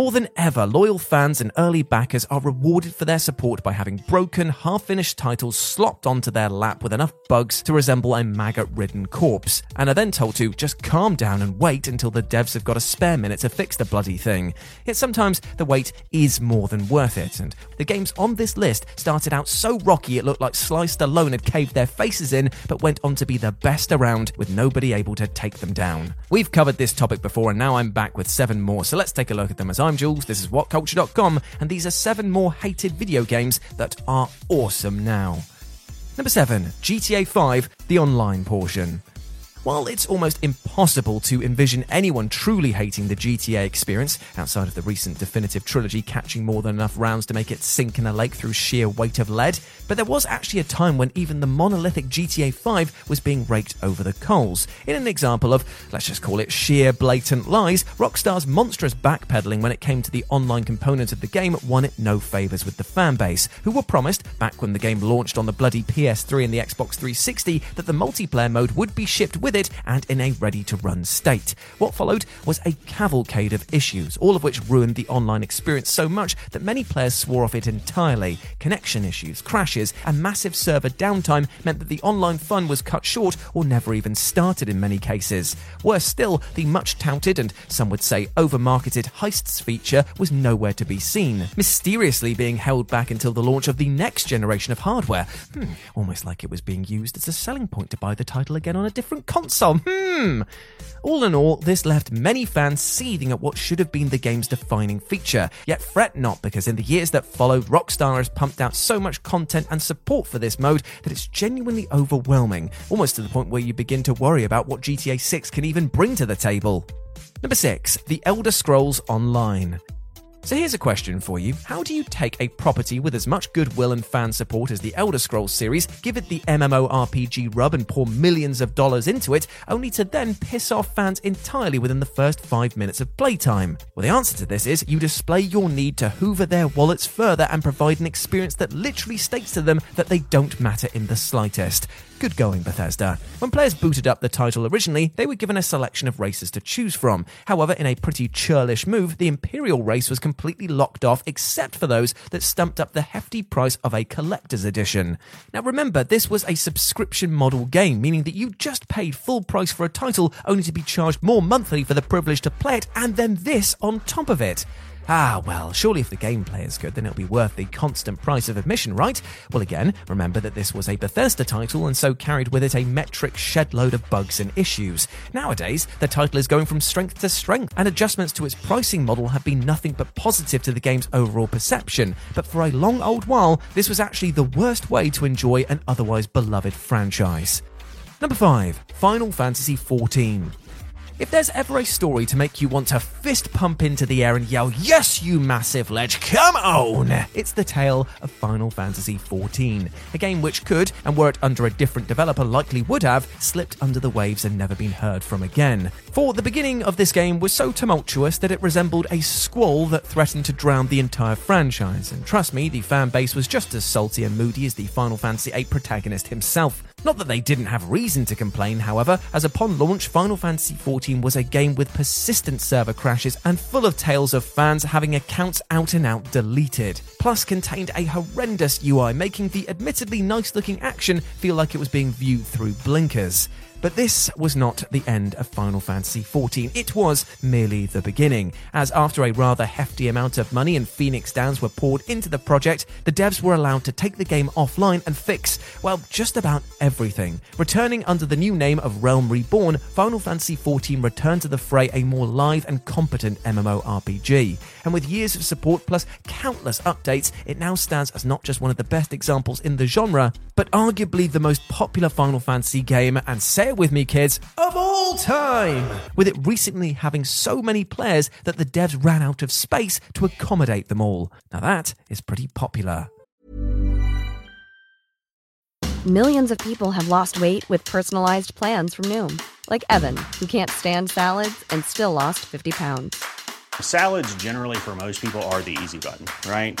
More than ever, loyal fans and early backers are rewarded for their support by having broken, half finished titles slopped onto their lap with enough bugs to resemble a maggot ridden corpse, and are then told to just calm down and wait until the devs have got a spare minute to fix the bloody thing. Yet sometimes the wait is more than worth it, and the games on this list started out so rocky it looked like Sly Stallone had caved their faces in, but went on to be the best around with nobody able to take them down. We've covered this topic before, and now I'm back with seven more, so let's take a look at them as I'm Jules, this is WhatCulture.com, and these are seven more hated video games that are awesome now. Number 7, GTA 5, the online portion. While it's almost impossible to envision anyone truly hating the GTA experience, outside of the recent definitive trilogy catching more than enough rounds to make it sink in a lake through sheer weight of lead, but there was actually a time when even the monolithic GTA 5 was being raked over the coals. In an example of, let's just call it sheer blatant lies, Rockstar's monstrous backpedaling when it came to the online component of the game won it no favours with the fanbase, who were promised, back when the game launched on the bloody PS3 and the Xbox 360, that the multiplayer mode would be shipped with it and in a ready to run state. What followed was a cavalcade of issues, all of which ruined the online experience so much that many players swore off it entirely. Connection issues, crashes, and massive server downtime meant that the online fun was cut short or never even started in many cases. Worse still, the much touted and some would say over marketed heists feature was nowhere to be seen, mysteriously being held back until the launch of the next generation of hardware. Hmm, almost like it was being used as a selling point to buy the title again on a different console. Hmm. All in all, this left many fans seething at what should have been the game's defining feature. Yet fret not, because in the years that followed, Rockstar has pumped out so much content and support for this mode that it's genuinely overwhelming, almost to the point where you begin to worry about what GTA 6 can even bring to the table. Number 6. The Elder Scrolls Online. So here's a question for you. How do you take a property with as much goodwill and fan support as the Elder Scrolls series, give it the MMORPG rub and pour millions of dollars into it, only to then piss off fans entirely within the first five minutes of playtime? Well, the answer to this is you display your need to hoover their wallets further and provide an experience that literally states to them that they don't matter in the slightest. Good going, Bethesda. When players booted up the title originally, they were given a selection of races to choose from. However, in a pretty churlish move, the Imperial race was completely locked off except for those that stumped up the hefty price of a collector's edition. Now remember, this was a subscription model game, meaning that you just paid full price for a title only to be charged more monthly for the privilege to play it, and then this on top of it. Ah, well, surely if the gameplay is good, then it'll be worth the constant price of admission, right? Well, again, remember that this was a Bethesda title and so carried with it a metric shedload of bugs and issues. Nowadays, the title is going from strength to strength, and adjustments to its pricing model have been nothing but positive to the game's overall perception. But for a long old while, this was actually the worst way to enjoy an otherwise beloved franchise. Number 5 Final Fantasy XIV. If there's ever a story to make you want to fist pump into the air and yell, Yes, you massive ledge, come on! It's the tale of Final Fantasy XIV, a game which could, and were it under a different developer likely would have, slipped under the waves and never been heard from again. For the beginning of this game was so tumultuous that it resembled a squall that threatened to drown the entire franchise, and trust me, the fan base was just as salty and moody as the Final Fantasy VIII protagonist himself. Not that they didn't have reason to complain, however, as upon launch, Final Fantasy XIV was a game with persistent server crashes and full of tales of fans having accounts out and out deleted. Plus, contained a horrendous UI, making the admittedly nice looking action feel like it was being viewed through blinkers. But this was not the end of Final Fantasy XIV. It was merely the beginning, as after a rather hefty amount of money and Phoenix Downs were poured into the project, the devs were allowed to take the game offline and fix, well, just about everything. Returning under the new name of Realm Reborn, Final Fantasy XIV returned to the fray a more live and competent MMORPG. And with years of support plus countless updates, it now stands as not just one of the best examples in the genre, but arguably the most popular Final Fantasy game, and say it with me, kids, of all time! With it recently having so many players that the devs ran out of space to accommodate them all. Now that is pretty popular. Millions of people have lost weight with personalized plans from Noom, like Evan, who can't stand salads and still lost 50 pounds. Salads, generally, for most people, are the easy button, right?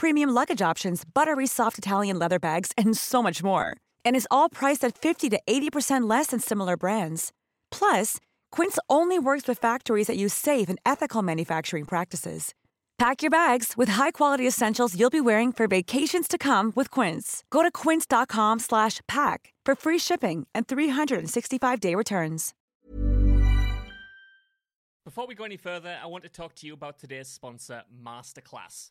premium luggage options, buttery soft Italian leather bags, and so much more. And is all priced at 50 to 80% less than similar brands. Plus, Quince only works with factories that use safe and ethical manufacturing practices. Pack your bags with high-quality essentials you'll be wearing for vacations to come with Quince. Go to quince.com/pack for free shipping and 365-day returns. Before we go any further, I want to talk to you about today's sponsor, Masterclass.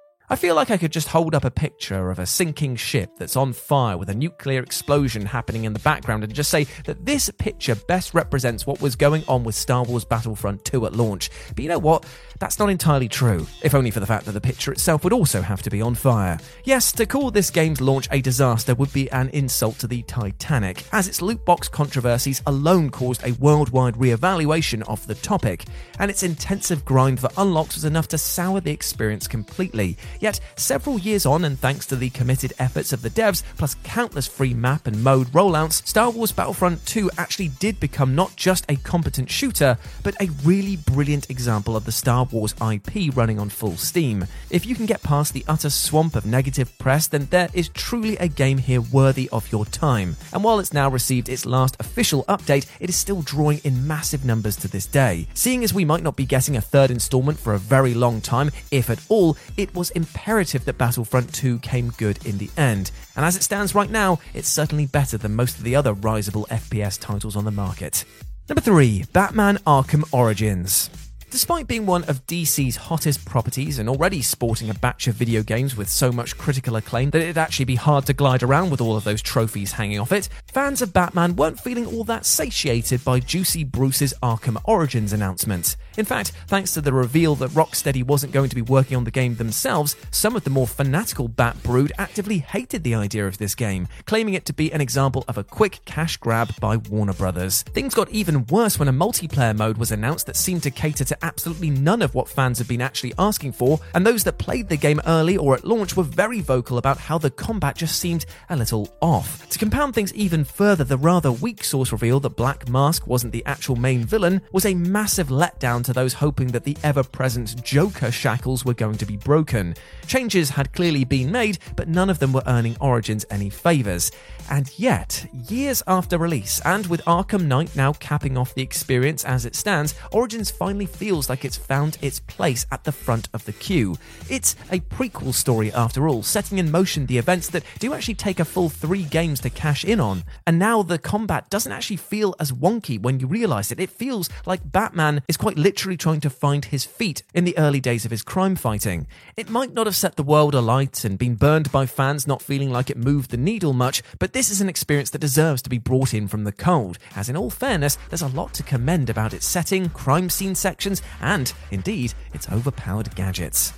I feel like I could just hold up a picture of a sinking ship that's on fire with a nuclear explosion happening in the background and just say that this picture best represents what was going on with Star Wars Battlefront 2 at launch. But you know what? That's not entirely true, if only for the fact that the picture itself would also have to be on fire. Yes, to call this game's launch a disaster would be an insult to the Titanic, as its loot box controversies alone caused a worldwide re-evaluation of the topic, and its intensive grind for unlocks was enough to sour the experience completely. Yet, several years on, and thanks to the committed efforts of the devs, plus countless free map and mode rollouts, Star Wars Battlefront 2 actually did become not just a competent shooter, but a really brilliant example of the Star Wars IP running on full steam. If you can get past the utter swamp of negative press, then there is truly a game here worthy of your time. And while it's now received its last official update, it is still drawing in massive numbers to this day. Seeing as we might not be getting a third installment for a very long time, if at all, it was imperative that Battlefront 2 came good in the end. And as it stands right now, it's certainly better than most of the other risable FPS titles on the market. Number 3 Batman Arkham Origins. Despite being one of DC's hottest properties and already sporting a batch of video games with so much critical acclaim that it'd actually be hard to glide around with all of those trophies hanging off it, fans of Batman weren't feeling all that satiated by Juicy Bruce's Arkham Origins announcement. In fact, thanks to the reveal that Rocksteady wasn't going to be working on the game themselves, some of the more fanatical Bat Brood actively hated the idea of this game, claiming it to be an example of a quick cash grab by Warner Brothers. Things got even worse when a multiplayer mode was announced that seemed to cater to absolutely none of what fans have been actually asking for, and those that played the game early or at launch were very vocal about how the combat just seemed a little off. To compound things even further, the rather weak source reveal that Black Mask wasn't the actual main villain was a massive letdown to those hoping that the ever present Joker shackles were going to be broken. Changes had clearly been made, but none of them were earning Origins any favours. And yet, years after release, and with Arkham Knight now capping off the experience as it stands, Origins finally feels like it's found its place at the front of the queue. It's a prequel story after all, setting in motion the events that do actually take a full three games to cash in on. And now the combat doesn't actually feel as wonky when you realise it. It feels like Batman is quite literally trying to find his feet in the early days of his crime fighting. It might not have set the world alight and been burned by fans not feeling like it moved the needle much, but this is an experience that deserves to be brought in from the cold, as in all fairness, there's a lot to commend about its setting, crime scene sections, and, indeed, its overpowered gadgets.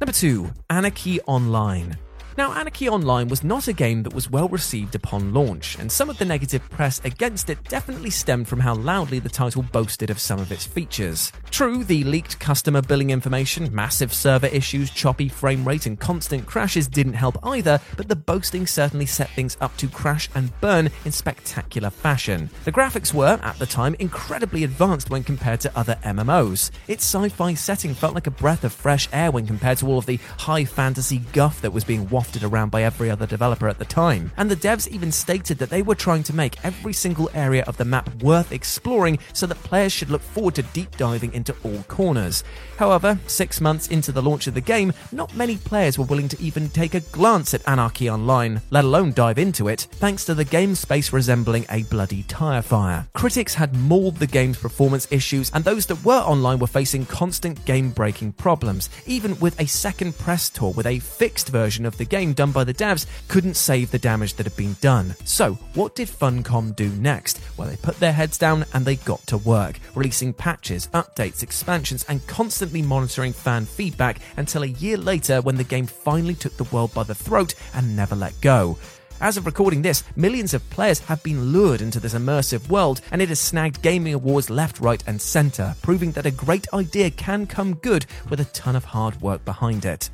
Number 2 Anarchy Online. Now, Anarchy Online was not a game that was well received upon launch, and some of the negative press against it definitely stemmed from how loudly the title boasted of some of its features. True, the leaked customer billing information, massive server issues, choppy frame rate, and constant crashes didn't help either, but the boasting certainly set things up to crash and burn in spectacular fashion. The graphics were, at the time, incredibly advanced when compared to other MMOs. Its sci fi setting felt like a breath of fresh air when compared to all of the high fantasy guff that was being wafted around by every other developer at the time. And the devs even stated that they were trying to make every single area of the map worth exploring so that players should look forward to deep diving into all corners. However, six months into the launch of the game, not many players were willing to even take a glance at Anarchy Online, let alone dive into it, thanks to the game space resembling a bloody tire fire. Critics had mauled the game's performance issues, and those that were online were facing constant game breaking problems. Even with a second press tour with a fixed version of the game done by the devs, couldn't save the damage that had been done. So, what did Funcom do next? Well, they put their heads down and they got to work, releasing patches, updates, expansions, and constantly monitoring fan feedback until a year later when the game finally took the world by the throat and never let go. As of recording this, millions of players have been lured into this immersive world, and it has snagged gaming awards left, right, and centre, proving that a great idea can come good with a ton of hard work behind it.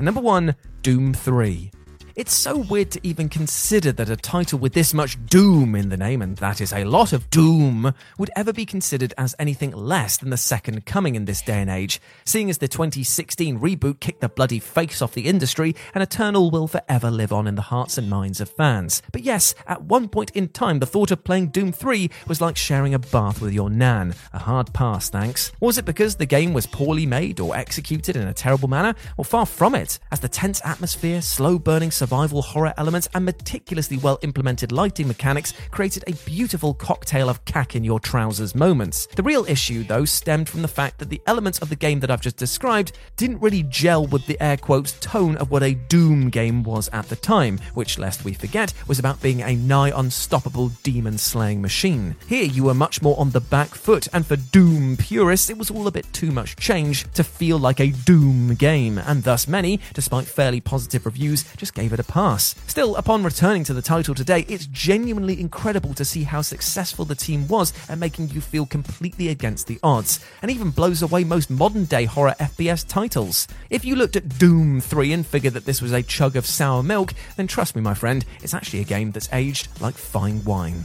And number one, Doom 3. It's so weird to even consider that a title with this much doom in the name, and that is a lot of doom, would ever be considered as anything less than the second coming in this day and age, seeing as the 2016 reboot kicked the bloody face off the industry, and Eternal will forever live on in the hearts and minds of fans. But yes, at one point in time, the thought of playing Doom 3 was like sharing a bath with your nan. A hard pass, thanks. Was it because the game was poorly made or executed in a terrible manner? Well, far from it, as the tense atmosphere, slow burning survival horror elements, and meticulously well implemented lighting mechanics created a beautiful cocktail of cack in your trousers moments. The real issue, though, stemmed from the fact that the elements of the game that I've just described didn't really gel with the air quotes tone of what a Doom game was at the time, which, lest we forget, was about being a nigh unstoppable demon slaying machine. Here, you were much more on the back foot, and for Doom purists, it was all a bit too much change to feel like a Doom game, and thus many, despite fairly positive reviews, just gave it a pass. Still, upon returning to the title today, it's genuinely incredible to see how successful the team was at making you feel completely against the odds, and even blows away most modern day horror FPS titles. If you looked at Doom 3 and figured that this was a chug of sour milk, then trust me, my friend, it's actually a game that's aged like fine wine.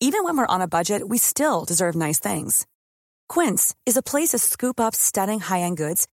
Even when we're on a budget, we still deserve nice things. Quince is a place to scoop up stunning high-end goods